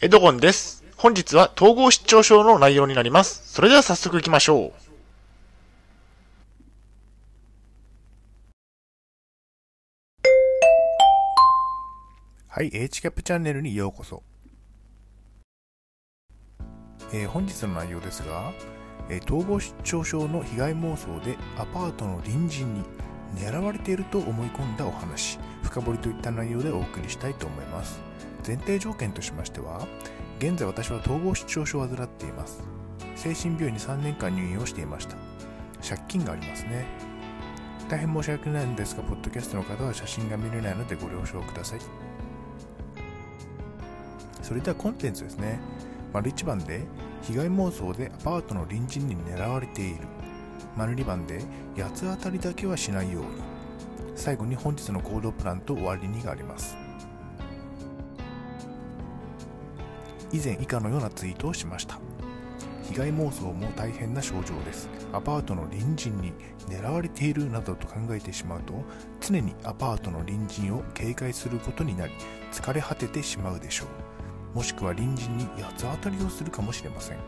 エドゴンです。本日は統合失調症の内容になります。それでは早速行きましょう。はい、H キャップチャンネルにようこそ。えー本日の内容ですが、えー統合失調症の被害妄想でアパートの隣人に狙われていると思い込んだお話、深掘りといった内容でお送りしたいと思います。前提条件としましては、現在私は統合失調症を患っています。精神病院に3年間入院をしていました。借金がありますね。大変申し訳ないんですが、ポッドキャストの方は写真が見れないのでご了承ください。それではコンテンツですね。丸1番で被害妄想でアパートの隣人に狙われている。丸2番で八つ当たりだけはしないように。最後に本日の行動プランと終わりにがあります。以前以下のようなツイートをしました。被害妄想も大変な症状です。アパートの隣人に狙われているなどと考えてしまうと、常にアパートの隣人を警戒することになり、疲れ果ててしまうでしょう。もしくは隣人に八つ当たりをするかもしれません。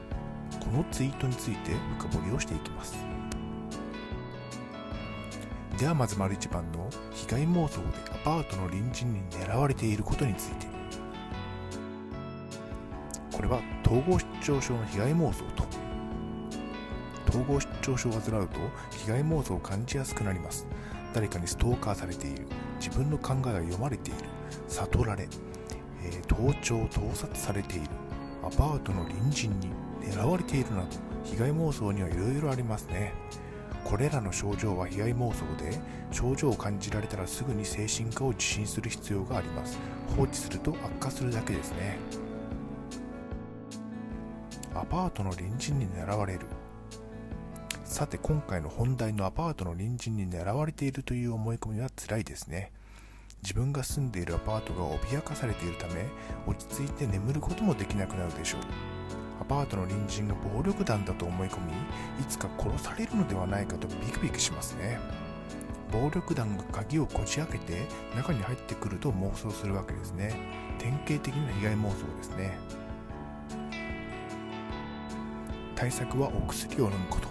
このツイートについて深掘りをしていきます。ではまず丸一番の被害妄想でアパートの隣人に狙われていることについて。これは統合失調症の被害妄想と。統合失調症を患うと被害妄想を感じやすくなります。誰かにストーカーされている。自分の考えが読まれている。悟られ、えー盗聴盗撮されている。アパートの隣人に狙われているなど被害妄想にはいろいろありますね。これらの症状は被害妄想で症状を感じられたらすぐに精神科を受診する必要があります。放置すると悪化するだけですね。アパートの隣人に狙われる。さて今回の本題のアパートの隣人に狙われているという思い込みは辛いですね。自分が住んでいるアパートが脅かされているため落ち着いて眠ることもできなくなるでしょう。アパートの隣人が暴力団だと思い込みいつか殺されるのではないかとビクビクしますね。暴力団が鍵をこじ開けて中に入ってくると妄想するわけですね。典型的な被害妄想ですね。対策はお薬を飲むこと。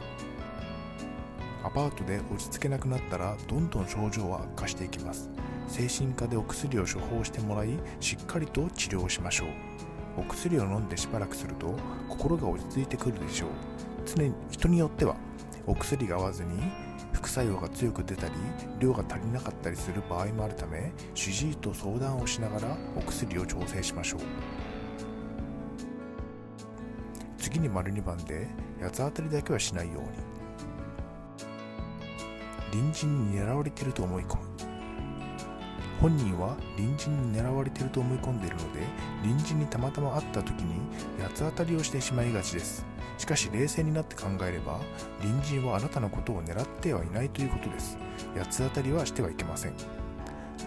アパートで落ち着けなくなったらどんどん症状は悪化していきます。精神科でお薬を処方してもらいしっかりと治療しましょう。お薬を飲んでしばらくすると心が落ち着いてくるでしょう。常に人によってはお薬が合わずに副作用が強く出たり量が足りなかったりする場合もあるため主治医と相談をしながらお薬を調整しましょう。次に丸2番で八つ当たりだけはしないように。隣人に狙われていると思い込む。本人は隣人に狙われていると思い込んでいるので隣人にたまたま会った時に八つ当たりをしてしまいがちです。しかし冷静になって考えれば隣人はあなたのことを狙ってはいないということです。八つ当たりはしてはいけません。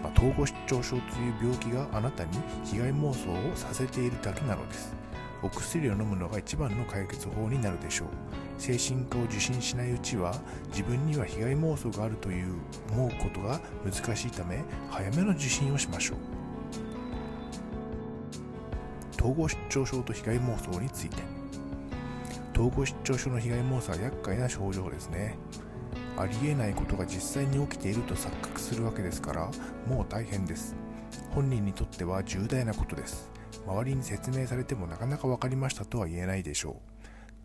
まあ統合失調症という病気があなたに被害妄想をさせているだけなのです。お薬を飲むのが一番の解決法になるでしょう。精神科を受診しないうちは自分には被害妄想があるという思うことが難しいため早めの受診をしましょう。統合失調症と被害妄想について。統合失調症の被害妄想は厄介な症状ですね。ありえないことが実際に起きていると錯覚するわけですからもう大変です。本人にとっては重大なことです。周りに説明されてもなかなか分かりましたとは言えないでしょ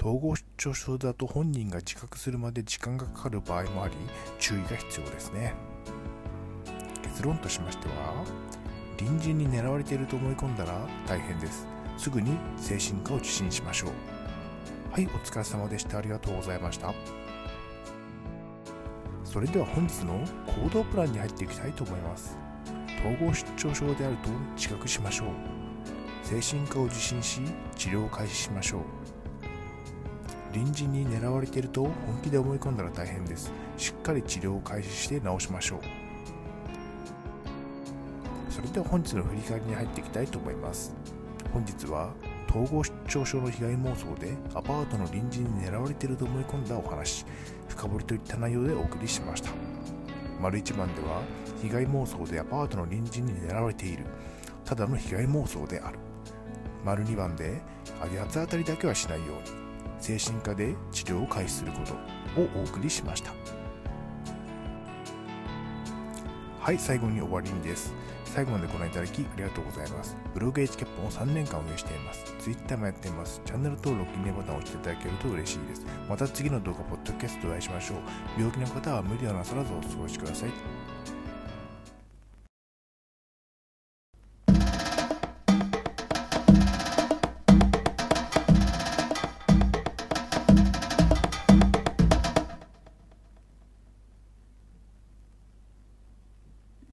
う。統合失調症だと本人が自覚するまで時間がかかる場合もあり注意が必要ですね。結論としましては隣人に狙われていると思い込んだら大変です。すぐに精神科を受診しましょう。はいお疲れ様でした。ありがとうございました。それでは本日の行動プランに入っていきたいと思います。統合失調症であると自覚しましょう。精神科を受診し治療を開始しましょう。隣人に狙われていると本気で思い込んだら大変です。しっかり治療を開始して治しましょう。それでは本日の振り返りに入っていきたいと思います。本日は統合失調症の被害妄想でアパートの隣人に狙われていると思い込んだお話深掘りといった内容でお送りしました。丸一番では被害妄想でアパートの隣人に狙われている。ただの被害妄想である。丸2番で八つ当たりだけはしないように精神科で治療を開始することをお送りしました。はい最後に終わりにです。最後までご覧いただきありがとうございます。ブログエチケッポンを3年間運営しています。Twitter もやっています。チャンネル登録いいねボタンを押していただけると嬉しいです。また次の動画ポッドキャストでお会いしましょう。病気の方は無理をなさらずお過ごしください。